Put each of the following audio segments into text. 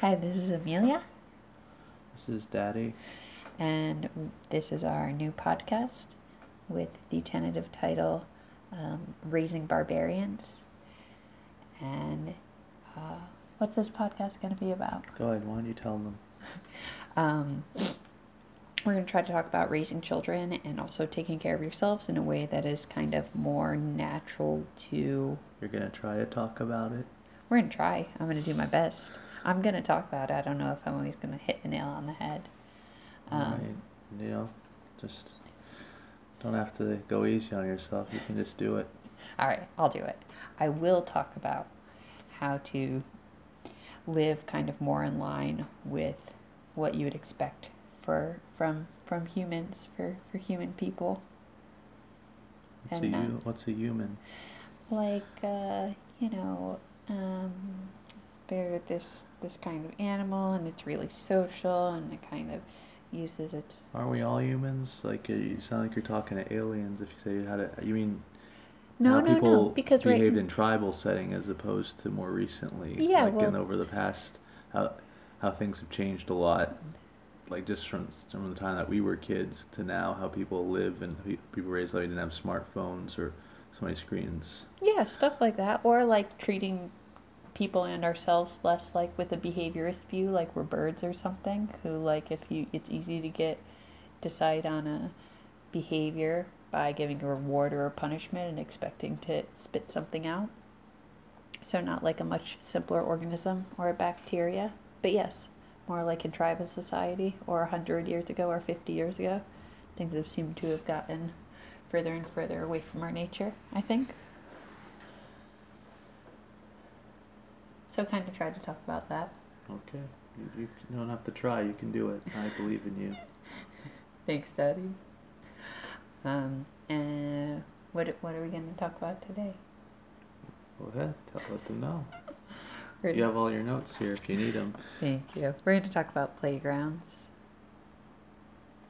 Hi, this is Amelia, This is Daddy. and this is our new podcast with the tentative title um, Raising Barbarians. And uh, what's this podcast going to be about? Go ahead, why don't you tell them? Um, we're going to try to talk about raising children and also taking care of yourselves in a way that is kind of more natural to. You're gonna try to talk about it. We're going to try. I'm going to do my best. I'm going to talk about it. I don't know if I'm always going to hit the nail on the head. Um, Alright, You know, just don't have to go easy on yourself. You can just do it. All right, I'll do it. I will talk about how to live kind of more in line with what you would expect for from from humans for for human people. What's a And, uh, you? What's a human? Like uh, you know, um, they're this this kind of animal and it's really social and it kind of uses its Aren't we all humans? Like uh, you sound like you're talking to aliens. If you say you had a, you mean no how no people no because right behaved in tribal setting as opposed to more recently. Yeah, like in well- over the past, how how things have changed a lot. Like just from from the time that we were kids to now, how people live and people raised like didn't have smartphones or so many screens. Yeah, stuff like that. Or like treating people and ourselves less like with a behaviorist view, like we're birds or something, who like if you it's easy to get decide on a behavior by giving a reward or a punishment and expecting to spit something out. So not like a much simpler organism or a bacteria, but yes, more like in tribal society or a hundred years ago or fifty years ago. Things have seemed to have gotten further and further away from our nature, I think. So kind of tried to talk about that. Okay, you, you don't have to try. You can do it. I believe in you. Thanks, Daddy. Um, and what what are we going to talk about today? Go ahead. Tell, let them know. We're You have all your notes here if you need them. Thank you. We're going to talk about playgrounds.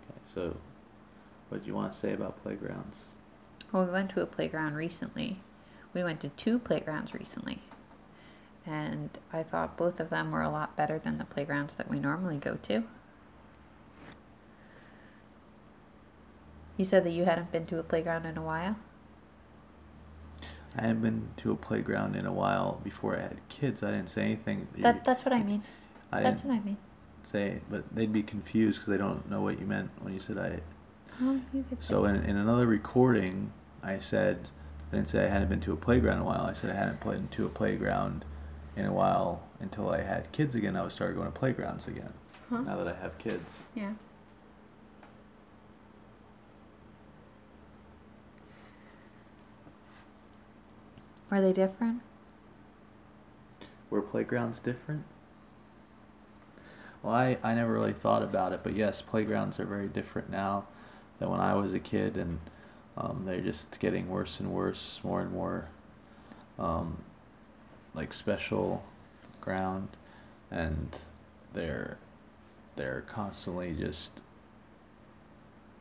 Okay, so, what do you want to say about playgrounds? Well, we went to a playground recently. We went to two playgrounds recently. And I thought both of them were a lot better than the playgrounds that we normally go to. You said that you hadn't been to a playground in a while? I hadn't been to a playground in a while before I had kids. I didn't say anything. That, that's what I mean. I That's what I mean. say, but they'd be confused because they don't know what you meant when you said I. Oh, you could So in, in another recording, I said I didn't say I hadn't been to a playground in a while. I said I hadn't been to a playground in a while until I had kids again. I would start going to playgrounds again. Huh? Now that I have kids. Yeah. Were they different? Were playgrounds different? Well, I, I never really thought about it, but yes, playgrounds are very different now than when I was a kid, and um, they're just getting worse and worse, more and more um, like special ground, and they're they're constantly just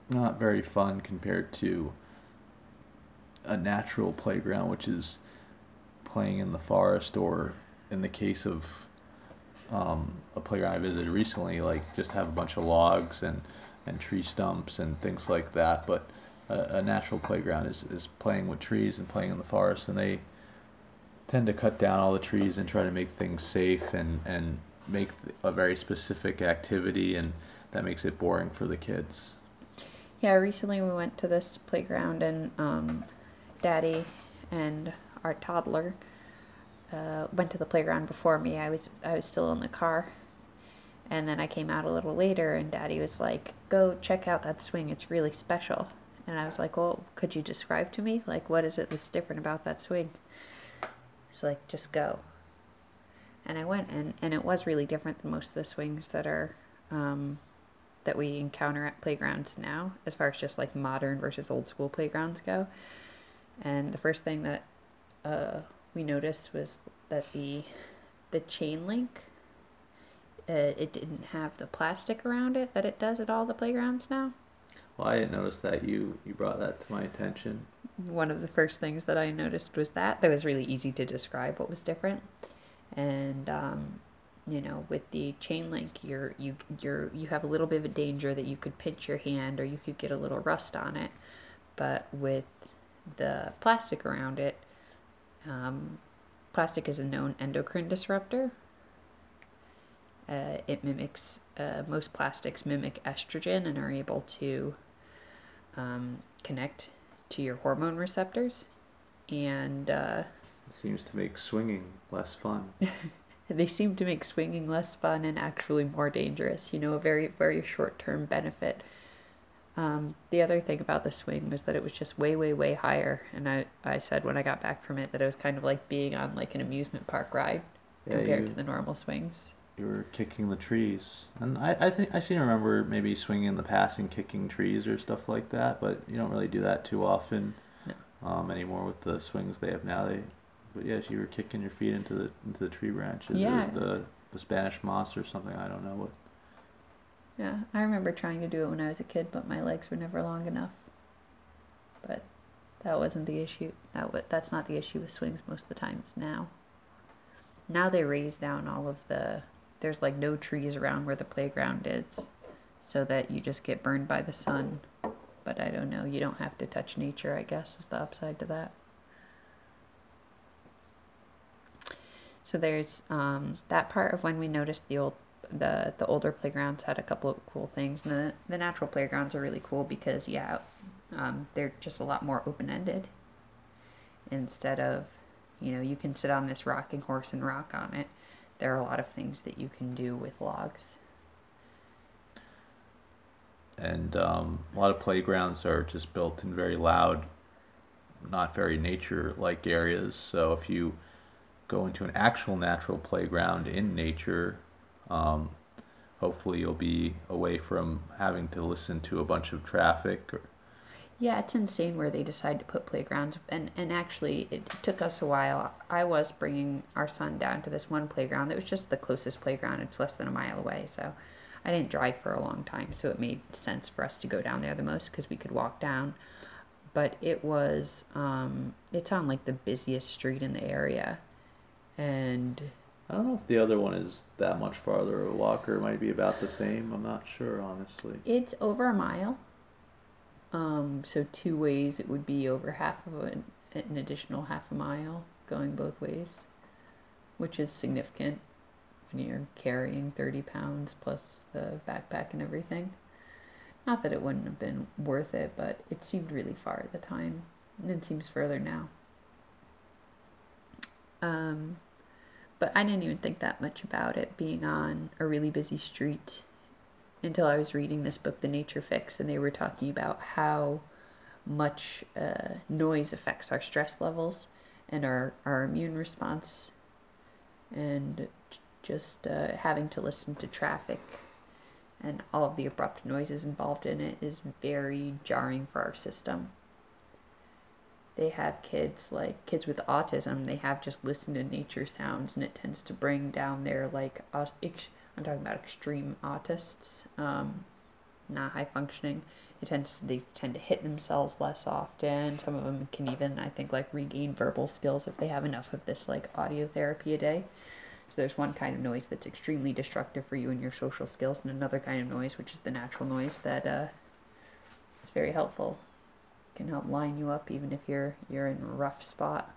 not very fun compared to a natural playground, which is playing in the forest or in the case of um, a playground I visited recently, like just have a bunch of logs and, and tree stumps and things like that. But a, a natural playground is, is playing with trees and playing in the forest, and they tend to cut down all the trees and try to make things safe and, and make a very specific activity, and that makes it boring for the kids. Yeah, recently we went to this playground and um, Daddy and our toddler uh, went to the playground before me. I was I was still in the car, and then I came out a little later, and Daddy was like, "Go check out that swing. It's really special." And I was like, "Well, could you describe to me like what is it that's different about that swing?" So like, just go. And I went, and and it was really different than most of the swings that are. Um, that we encounter at playgrounds now, as far as just like modern versus old school playgrounds go. And the first thing that uh, we noticed was that the the chain link uh, it didn't have the plastic around it that it does at all the playgrounds now. Well, I didn't notice that. You you brought that to my attention. One of the first things that I noticed was that that was really easy to describe what was different, and um, you know, with the chain link, you're you you're you have a little bit of a danger that you could pinch your hand or you could get a little rust on it. But with the plastic around it, um, plastic is a known endocrine disruptor. Uh, it mimics uh, most plastics mimic estrogen and are able to um, connect to your hormone receptors, and uh, It seems to make swinging less fun. they seem to make swinging less fun and actually more dangerous. You know, a very very short term benefit. Um, the other thing about the swing was that it was just way way way higher, and I I said when I got back from it that it was kind of like being on like an amusement park ride Yeah, compared you- to the normal swings. You were kicking the trees, and I, I think I seem to remember maybe swinging in the past and kicking trees or stuff like that. But you don't really do that too often No. um, anymore with the swings they have now. They, but yes, you were kicking your feet into the into the tree branches Yeah. or the the Spanish moss or something. I don't know what. Yeah, I remember trying to do it when I was a kid, but my legs were never long enough. But that wasn't the issue. That wa that's not the issue with swings most of the times now. Now they raze down all of the there's like no trees around where the playground is so that you just get burned by the sun. But I don't know, you don't have to touch nature, I guess is the upside to that. So there's um, that part of when we noticed the old the the older playgrounds had a couple of cool things, and the the natural playgrounds are really cool because yeah, um, they're just a lot more open ended. Instead of, you know, you can sit on this rocking horse and rock on it. There are a lot of things that you can do with logs. And um, a lot of playgrounds are just built in very loud, not very nature-like areas. So if you go into an actual natural playground in nature, um, hopefully you'll be away from having to listen to a bunch of traffic. Or, Yeah, it's insane where they decide to put playgrounds. And, and actually, it took us a while. I was bringing our son down to this one playground that was just the closest playground. It's less than a mile away. So I didn't drive for a long time. So it made sense for us to go down there the most because we could walk down. But it was, um, it's on like the busiest street in the area. And I don't know if the other one is that much farther a walk or it might be about the same. I'm not sure, honestly. It's over a mile. Um, so two ways it would be over half of an, an additional half a mile going both ways, which is significant when you're carrying 30 pounds plus the backpack and everything. Not that it wouldn't have been worth it, but it seemed really far at the time. And it seems further now. Um, but I didn't even think that much about it being on a really busy street until I was reading this book, The Nature Fix, and they were talking about how much uh, noise affects our stress levels and our, our immune response, and just uh, having to listen to traffic and all of the abrupt noises involved in it is very jarring for our system. They have kids like kids with autism. They have just listen to nature sounds, and it tends to bring down their like I'm talking about extreme autists, um, not high functioning. It tends they tend to hit themselves less often. Some of them can even, I think, like regain verbal skills if they have enough of this like audio therapy a day. So there's one kind of noise that's extremely destructive for you and your social skills, and another kind of noise, which is the natural noise that uh, is very helpful. Can help line you up even if you're you're in a rough spot.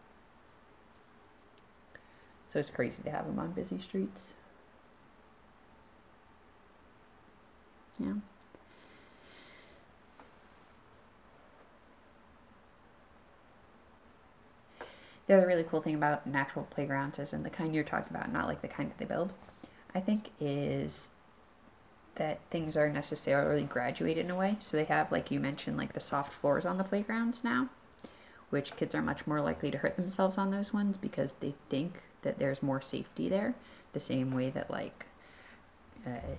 So it's crazy to have them on busy streets. Yeah. The other really cool thing about natural playgrounds is, and the kind you're talking about, not like the kind that they build, I think is that things are necessarily graduated in a way. So they have, like you mentioned, like the soft floors on the playgrounds now, which kids are much more likely to hurt themselves on those ones because they think that there's more safety there. The same way that, like, uh,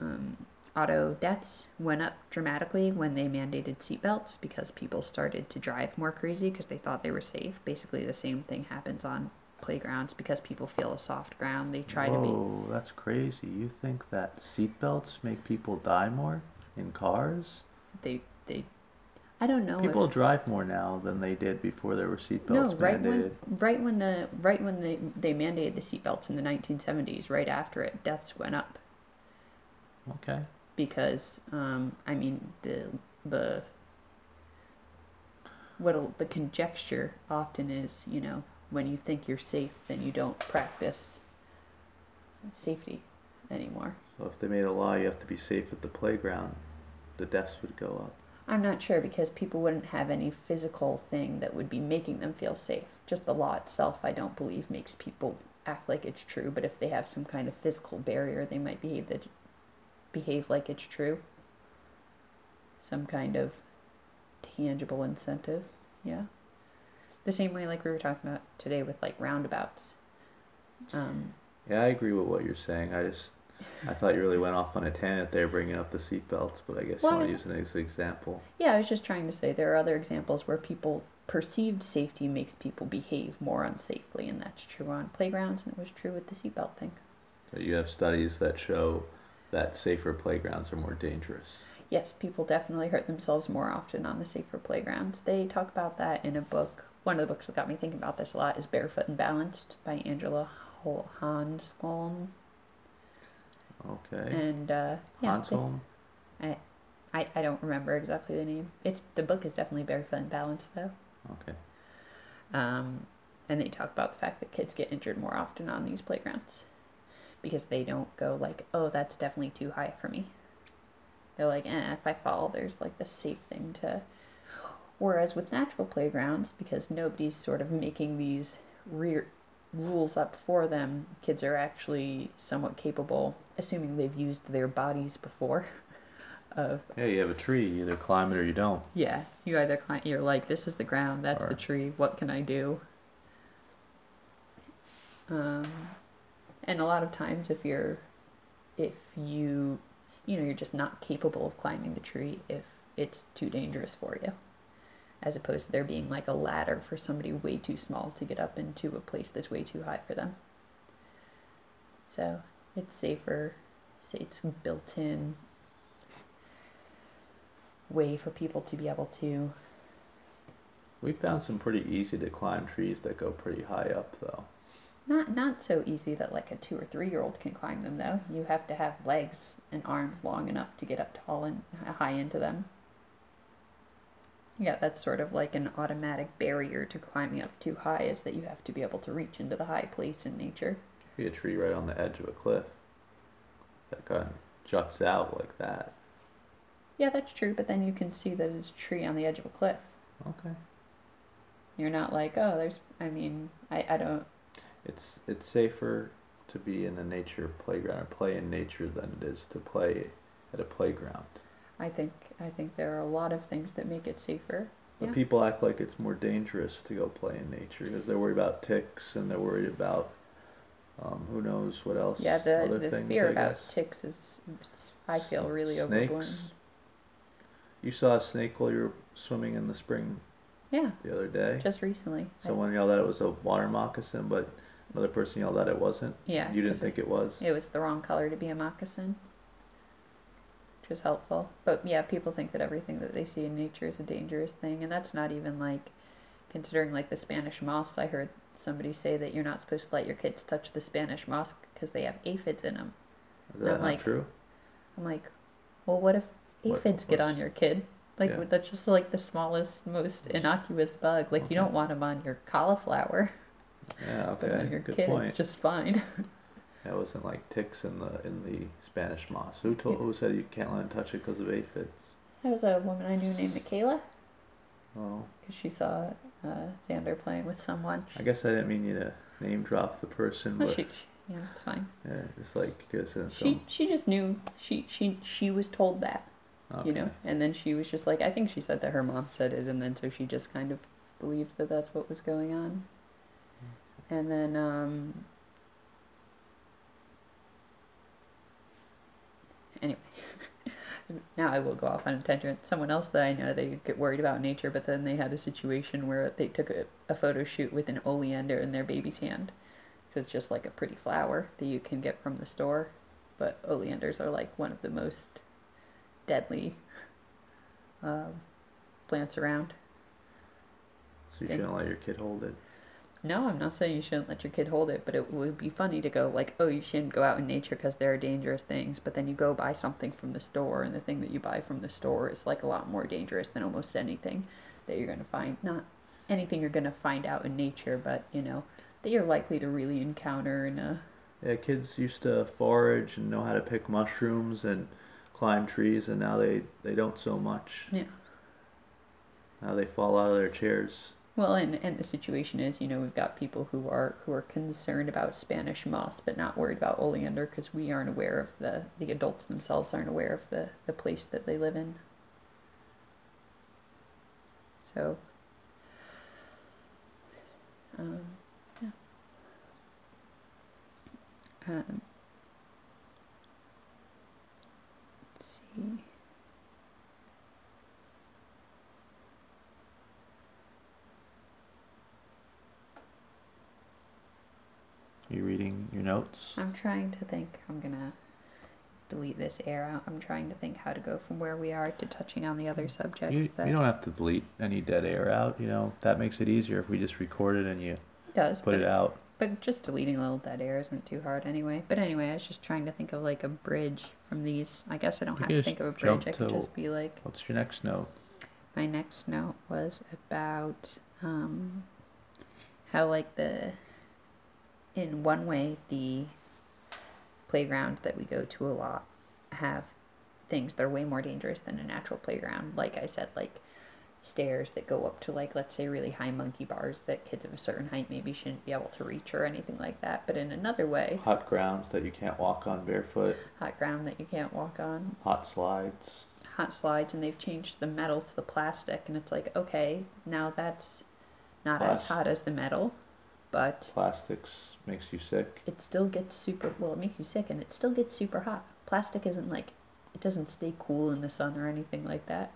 um, auto deaths went up dramatically when they mandated seatbelts because people started to drive more crazy because they thought they were safe. Basically, the same thing happens on playgrounds because people feel a soft ground. They try to be. Oh, that's crazy. You think that seatbelts make people die more in cars? They they. I don't know. People if, drive more now than they did before there were seatbelts no, right mandated. when right when the right when they they mandated the seatbelts in the 1970s, right after it, deaths went up Okay. because um, I mean the the what the conjecture often is, you know, when you think you're safe, then you don't practice safety anymore. So if they made a law you have to be safe at the playground, the deaths would go up. I'm not sure because people wouldn't have any physical thing that would be making them feel safe. Just the law itself, I don't believe, makes people act like it's true. But if they have some kind of physical barrier, they might behave that behave like it's true. Some kind of tangible incentive, yeah. The same way, like we were talking about today with like roundabouts. Um, Yeah, I agree with what you're saying. I just I thought you really went off on a tangent there, bringing up the seatbelts, but I guess Well, you want to use it as an example. Yeah, I was just trying to say there are other examples where people perceived safety makes people behave more unsafely, and that's true on playgrounds, and it was true with the seatbelt thing. So you have studies that show that safer playgrounds are more dangerous. Yes, people definitely hurt themselves more often on the safer playgrounds. They talk about that in a book. One of the books that got me thinking about this a lot is Barefoot and Balanced by Angela Hanscom. Okay. And uh, yeah, they- Hanscom? I, I don't remember exactly the name. It's the book is definitely Barefoot and Balanced though. Okay. Um, and they talk about the fact that kids get injured more often on these playgrounds because they don't go like, oh, that's definitely too high for me. They're like, eh, if I fall, there's like the safe thing to. Whereas with natural playgrounds, because nobody's sort of making these re- rules up for them, kids are actually somewhat capable, assuming they've used their bodies before, of Yeah, you have a tree, you either climb it or you don't. yeah, you either climb, you're like, this is the ground, that's the tree, what can I do? Um, and a lot of times, if you're, if you, you know, you're just not capable of climbing the tree if it's too dangerous for you, as opposed to there being like a ladder for somebody way too small to get up into a place that's way too high for them. So it's safer, it's built in way for people to be able to We found some pretty easy to climb trees that go pretty high up, though. Not not so easy that like a two or three year old can climb them though you have to have legs and arms long enough to get up tall and high into them yeah that's sort of like an automatic barrier to climbing up too high is that you have to be able to reach into the high place in nature Be a tree right on the edge of a cliff that kind of juts out like that. yeah that's true but then you can see that it's a tree on the edge of a cliff Okay. you're not like oh there's i mean i, I don't It's it's safer to be in a nature playground or play in nature than it is to play at a playground. i think i think there are a lot of things that make it safer But Yeah. people act like it's more dangerous to go play in nature because they're worried about ticks and they're worried about um, who knows what else. Yeah, the, other the things, fear I about guess. ticks is, I feel really Snakes. overblown. You saw a snake while you were swimming in the spring Yeah, the other day. just recently. Someone yelled that it was a water moccasin, but another person yelled that it wasn't. yeah, You didn't think it was. it was the wrong color to be a moccasin, which was helpful. But yeah, people think that everything that they see in nature is a dangerous thing, and that's not even like considering like the Spanish moss. I heard somebody say that you're not supposed to let your kids touch the Spanish moss because they have aphids in them. Is that not like- true? I'm like, well, what if What- aphids get on your kid? Like Yeah. that's just like the smallest, most innocuous bug. Like you don't want them on your cauliflower, Yeah. but on Okay. your Good kid point. it's just fine. That wasn't like ticks in the in the Spanish moss. Who told? Who said you can't let him touch it because of aphids? There was a woman I knew named Michaela Oh, because she saw uh, Xander playing with someone. I guess I didn't mean you to name drop the person, Well, but she, she- yeah, it's fine. yeah, it's like because in She some. she just knew she she she was told that you know, okay. and then she was just like I think she said that her mom said it, and then so she just kind of believed that that's what was going on. And then um, anyway, now I will go off on a tangent. Someone else that I know, they get worried about nature, but then they had a situation where they took a, a photo shoot with an oleander in their baby's hand. So it's just like a pretty flower that you can get from the store, but oleanders are like one of the most deadly um, plants around. So you shouldn't let your kid hold it. No, I'm not saying you shouldn't let your kid hold it, but it would be funny to go like, oh, you shouldn't go out in nature because there are dangerous things. But then you go buy something from the store, and the thing that you buy from the store is like a lot more dangerous than almost anything that you're gonna find. Not anything you're gonna find out in nature, but you know that you're likely to really encounter in a Yeah, kids used to forage and know how to pick mushrooms and climb trees, and now they, they don't so much. Yeah. Now they fall out of their chairs. Well, and, and the situation is, you know, we've got people who are who are concerned about Spanish moss, but not worried about oleander because we aren't aware of the the adults themselves aren't aware of the the place that they live in. So, um, yeah. Um, let's see. You reading your notes? I'm trying to think. I'm gonna delete this air out. I'm trying to think how to go from where we are to touching on the other subjects. You, that you don't have to delete any dead air out. You know that makes it easier if we just record it and you it does, put it out. but just deleting little dead air isn't too hard anyway. But anyway, I was just trying to think of like a bridge from these. I guess I don't You have to think of a bridge. I could to- just be like. What's your next note? My next note was about um, how, like, the in one way, the playgrounds that we go to a lot have things that are way more dangerous than a natural playground. Like I said, like stairs that go up to, like, let's say, really high monkey bars that kids of a certain height maybe shouldn't be able to reach or anything like that. But in another way, Hot grounds that you can't walk on barefoot. hot ground that you can't walk on, Hot slides. hot slides and they've changed the metal to the plastic and it's like okay now that's not as hot as the metal but Plastics makes you sick. it still gets super well it makes you sick and it still gets super hot plastic isn't like it doesn't stay cool in the sun or anything like that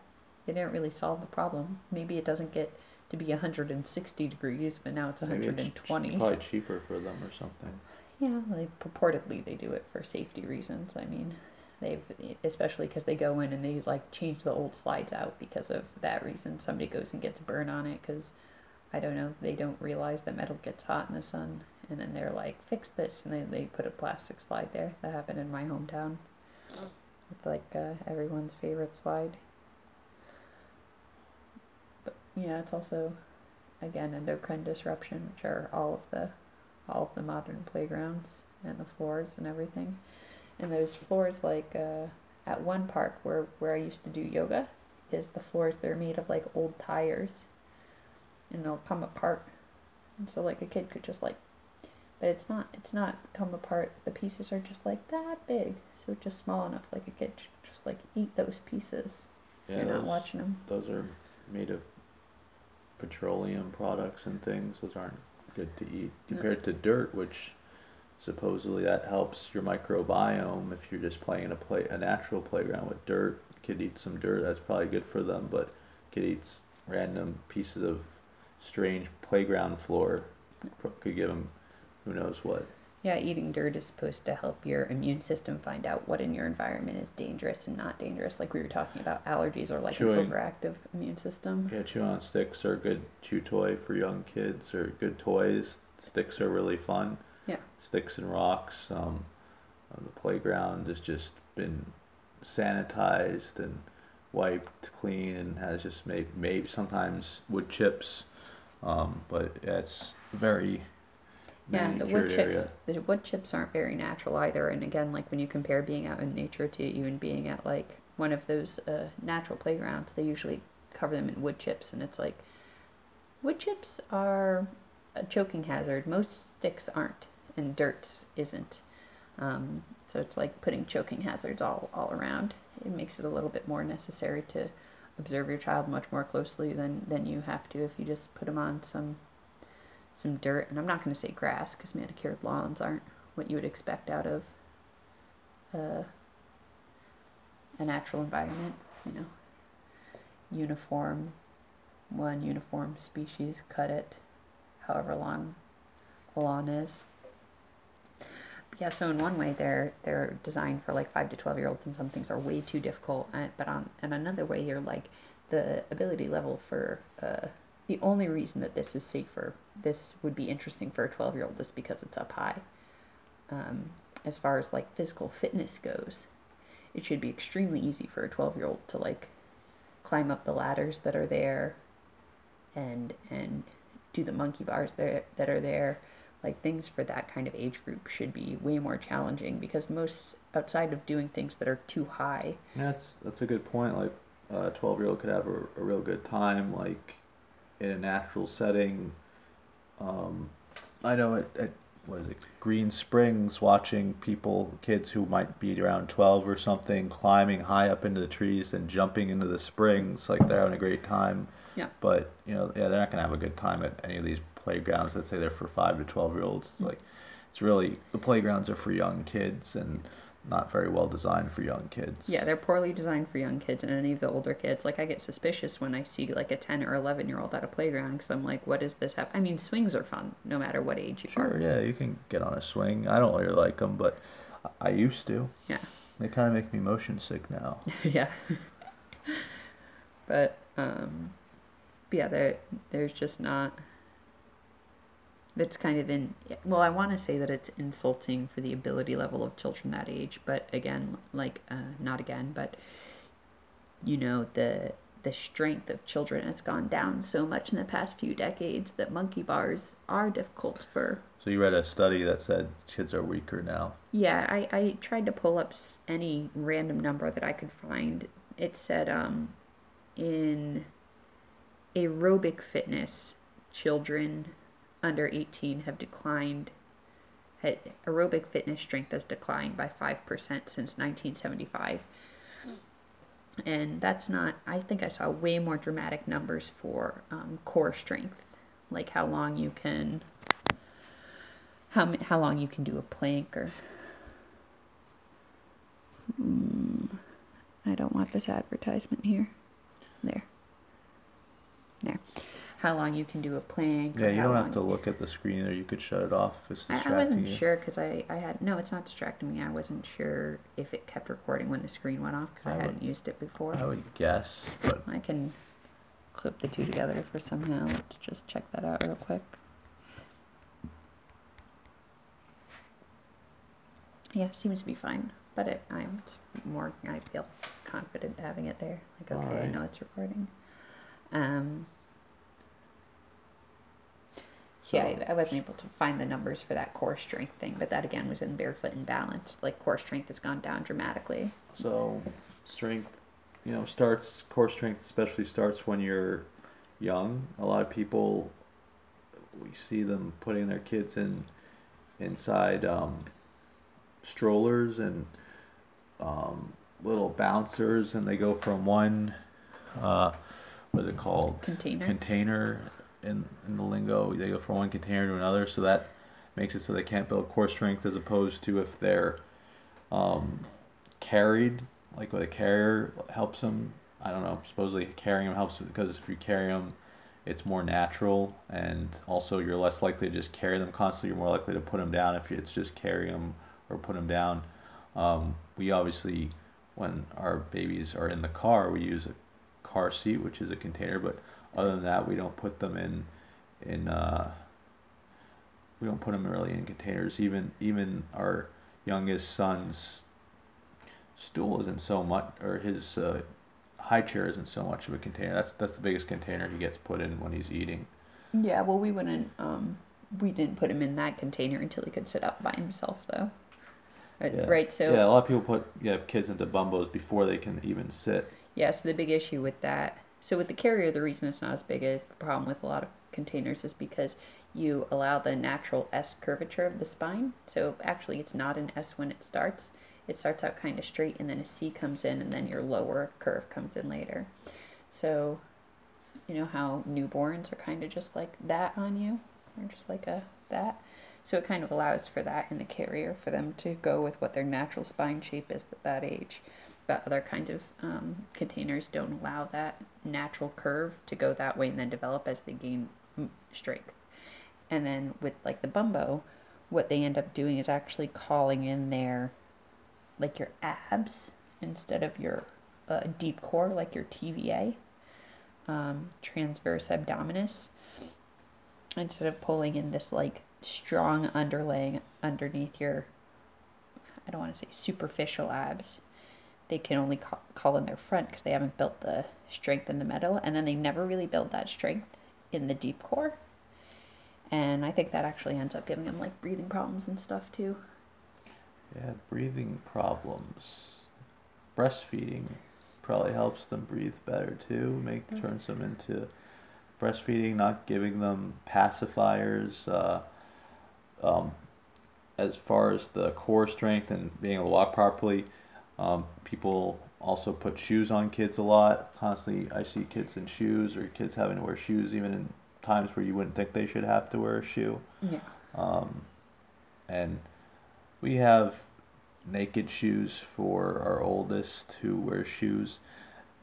they didn't really solve the problem maybe it doesn't get to be 160 degrees but now it's Maybe it's 120 probably cheaper for them or something. yeah, like purportedly they do it for safety reasons. I mean, they've especially because they go in and they like change the old slides out because of that reason. Somebody goes and gets burn on it because I don't know they don't realize that metal gets hot in the sun, and then they're like fix this, and they they put a plastic slide there. That happened in my hometown. It's like uh, everyone's favorite slide. But yeah, it's also again endocrine disruption, which are all of the all of the modern playgrounds and the floors and everything. And those floors, like uh, at one park where where I used to do yoga, is the floors they're made of like old tires, and they'll come apart. And so like a kid could just like, but it's not it's not come apart. The pieces are just like that big, so it's just small enough like a kid should just like eat those pieces. Yeah, You're not watching them. those are made of petroleum products and things. Those aren't good to eat No. compared to dirt, which supposedly that helps your microbiome. If you're just playing a play a natural playground with dirt, kid eats some dirt. That's probably good for them. But kid eats random pieces of strange playground floor. Could give them who knows what. Yeah, eating dirt is supposed to help your immune system find out what in your environment is dangerous and not dangerous. Like we were talking about, allergies are like Chewing. an overactive immune system. Yeah, chew on sticks are a good chew toy for young kids or good toys. Sticks are really fun. Yeah. Sticks and rocks. Um, the playground has just been sanitized and wiped clean and has just made maybe sometimes wood chips. Um, but it's very Yeah, the wood chips, area. the wood chips aren't very natural either. And again, like when you compare being out in nature to even being at like one of those uh, natural playgrounds, they usually cover them in wood chips, and it's like wood chips are a choking hazard. Most sticks aren't, and dirt isn't. Um, so it's like putting choking hazards all all around. It makes it a little bit more necessary to observe your child much more closely than than you have to if you just put them on some some dirt, and I'm not going to say grass because manicured lawns aren't what you would expect out of uh, a natural environment. You know, uniform, one uniform species, cut it, however long the lawn is. Yeah, so in one way they're they're designed for like five to twelve year olds, and some things are way too difficult. But on and another way, you're like the ability level for uh, the only reason that this is safer, this would be interesting for a 12 year old is because it's up high. Um, as far as like physical fitness goes, it should be extremely easy for a 12 year old to like climb up the ladders that are there and and do the monkey bars there that are there like things for that kind of age group should be way more challenging because most outside of doing things that are too high Yeah, that's that's a good point. Like a twelve year old could have a, a real good time, like in a natural setting. Um, I know at, at what is it, Green Springs, watching people, kids who might be around twelve or something, climbing high up into the trees and jumping into the springs, like they're having a great time. Yeah. But you know, yeah, they're not gonna have a good time at any of these playgrounds. Let's say they're for five to twelve year olds. It's Mm. like it's really the playgrounds are for young kids and not very well designed for young kids. yeah they're poorly designed for young kids and any of the older kids like i get suspicious when i see like a 10 or 11 year old at a playground because i'm like what is this hap-? i mean swings are fun no matter what age you Sure, are yeah, you can get on a swing. I don't really like them, but I- used to. yeah They kind of make me motion sick now. yeah. but um, but yeah, there there's just not. That's kind of in. Well, I want to say that it's insulting for the ability level of children that age, but again, like uh, not again, but you know the the strength of children has gone down so much in the past few decades that monkey bars are difficult for So you read a study that said kids are weaker now. Yeah, I, I tried to pull up any random number that I could find. It said um, in aerobic fitness, children under 18 have declined. Aerobic fitness strength has declined by 5% since 1975. And that's not, I think I saw way more dramatic numbers for um, core strength, like how long you can how how long you can do a plank or Hmm, I don't want this advertisement here. There. There. How long you can do a plank. Yeah, you don't have to look at the screen, or you could shut it off if it's I, distracting I wasn't you. sure because I, I had no, it's not distracting me. I wasn't sure if it kept recording when the screen went off because I I, would- hadn't used it before. I would guess, but I can clip the two together for somehow. Let's just check that out real quick. Yeah, seems to be fine. But it, I'm more. I feel confident having it there. Like, okay, I know it's recording. Um. So yeah, I, I wasn't able to find the numbers for that core strength thing, but that again was in barefoot and balanced. Like core strength has gone down dramatically. So, strength, you know, starts core strength especially starts when you're young. A lot of people, we see them putting their kids in inside um, strollers and um, little bouncers, and they go from one, uh, what is it called? Container. Container in in the lingo. They go from one container to another, so that makes it so they can't build core strength as opposed to if they're um, carried, like with a carrier helps them. I don't know. Supposedly carrying them helps because if you carry them, it's more natural, and also you're less likely to just carry them constantly. You're more likely to put them down if it's just carry them or put them down. Um, we obviously, when our babies are in the car, we use a car seat, which is a container. But other than that, we don't put them in in. Uh, we don't put them really in containers. Even even our youngest son's stool isn't so much, or his uh, high chair isn't so much of a container. That's that's the biggest container he gets put in when he's eating. Yeah, well, we wouldn't. Um, we didn't put him in that container until he could sit up by himself, though. Uh, Yeah. Right. So yeah, a lot of people put yeah kids into bumbos before they can even sit. Yeah, so the big issue with that, so with the carrier, the reason it's not as big a problem with a lot of containers is because you allow the natural S curvature of the spine. So actually, it's not an S when it starts. It starts out kind of straight, and then a C comes in, and then your lower curve comes in later. So, you know how newborns are kind of just like that on you, or just like a that. So it kind of allows for that in the carrier for them to go with what their natural spine shape is at that age but other kinds of um, containers don't allow that natural curve to go that way and then develop as they gain strength. And then with like the bumbo, what they end up doing is actually calling in their like your abs instead of your uh, deep core, like your TVA. um, transverse abdominis instead of pulling in this like strong underlaying underneath your I don't want to say superficial abs. They can only call, call in their front because they haven't built the strength in the middle, and then they never really build that strength in the deep core. And I think that actually ends up giving them like breathing problems and stuff too. Yeah, breathing problems. Breastfeeding probably helps them breathe better too. Make turns them into breastfeeding, not giving them pacifiers. Uh, um, as far as the core strength and being able to walk properly, um, people also put shoes on kids a lot. Constantly, I see kids in shoes or kids having to wear shoes even in times where you wouldn't think they should have to wear a shoe. Yeah. Um, and we have naked shoes for our oldest who wears shoes,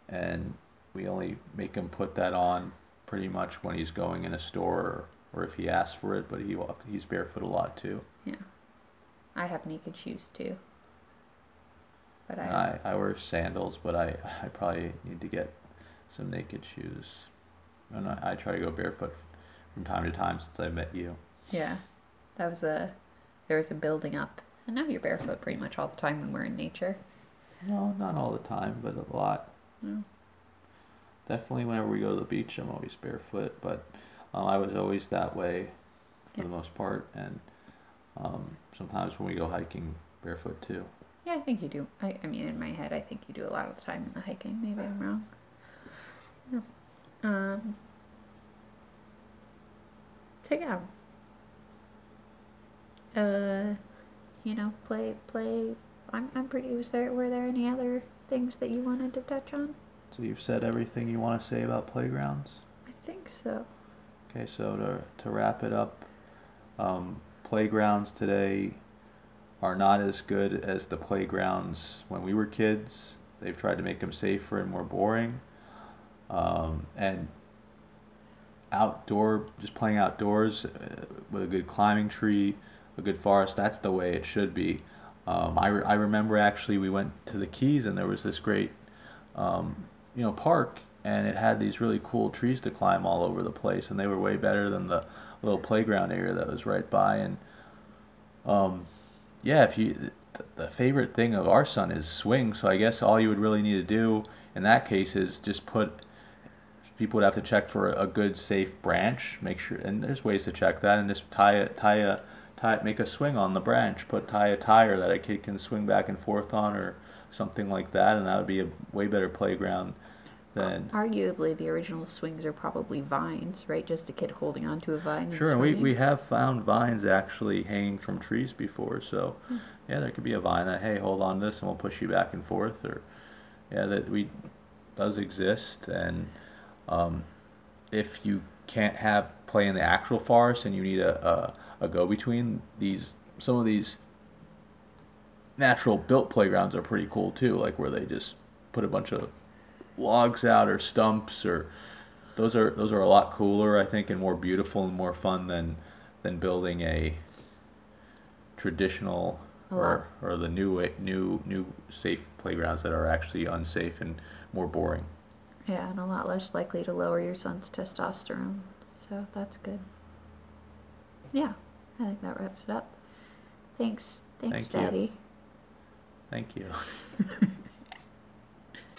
and we only make him put that on pretty much when he's going in a store or, or if he asks for it. But he walk, he's barefoot a lot too. Yeah, I have naked shoes too. But I, I, I wear sandals, but I, I probably need to get some naked shoes. And I, I try to go barefoot from time to time since I met you. yeah, that was a there was a building up, and now you're barefoot pretty much all the time when we're in nature. No, not all the time, but a lot. No. Definitely, whenever we go to the beach, I'm always barefoot. But um, I was always that way for Yeah. the most part, and um, sometimes when we go hiking, barefoot too. Yeah, I think you do. I, I mean, in my head, I think you do a lot of the time in the hiking. Maybe I'm wrong. Yeah. Um. So yeah. Uh, you know, play play. I'm I'm pretty. Was there were there any other things that you wanted to touch on? So you've said everything you want to say about playgrounds. I think so. Okay, so to to wrap it up, um, playgrounds today are not as good as the playgrounds when we were kids. They've tried to make them safer and more boring. Um, and outdoor, just playing outdoors uh, with a good climbing tree, a good forest, that's the way it should be. Um, I, re- I remember actually we went to the Keys and there was this great, um, you know, park and it had these really cool trees to climb all over the place and they were way better than the little playground area that was right by and um, yeah, if you the favorite thing of our son is swing, so I guess all you would really need to do in that case is just put people would have to check for a, good safe branch, make sure and there's ways to check that and just tie it tie a tie make a swing on the branch, put tie a tire that a kid can swing back and forth on or something like that and that would be a way better playground than Arguably, the original swings are probably vines, right? Just a kid holding onto a vine. Sure, and we, we have found vines actually hanging from trees before, so Hmm. yeah, there could be a vine that hey, hold on to this and we'll push you back and forth, or yeah, that we does exist, and um, if you can't have play in the actual forest and you need a, a, a go between these, some of these natural built playgrounds are pretty cool too, like where they just put a bunch of logs out or stumps or those are those are a lot cooler I think and more beautiful and more fun than than building a traditional or, or the new way, new new safe playgrounds that are actually unsafe and more boring. Yeah, and a lot less likely to lower your son's testosterone. So that's good. Yeah, I think that wraps it up. Thanks. Thanks, Thank you. Daddy. Thank you.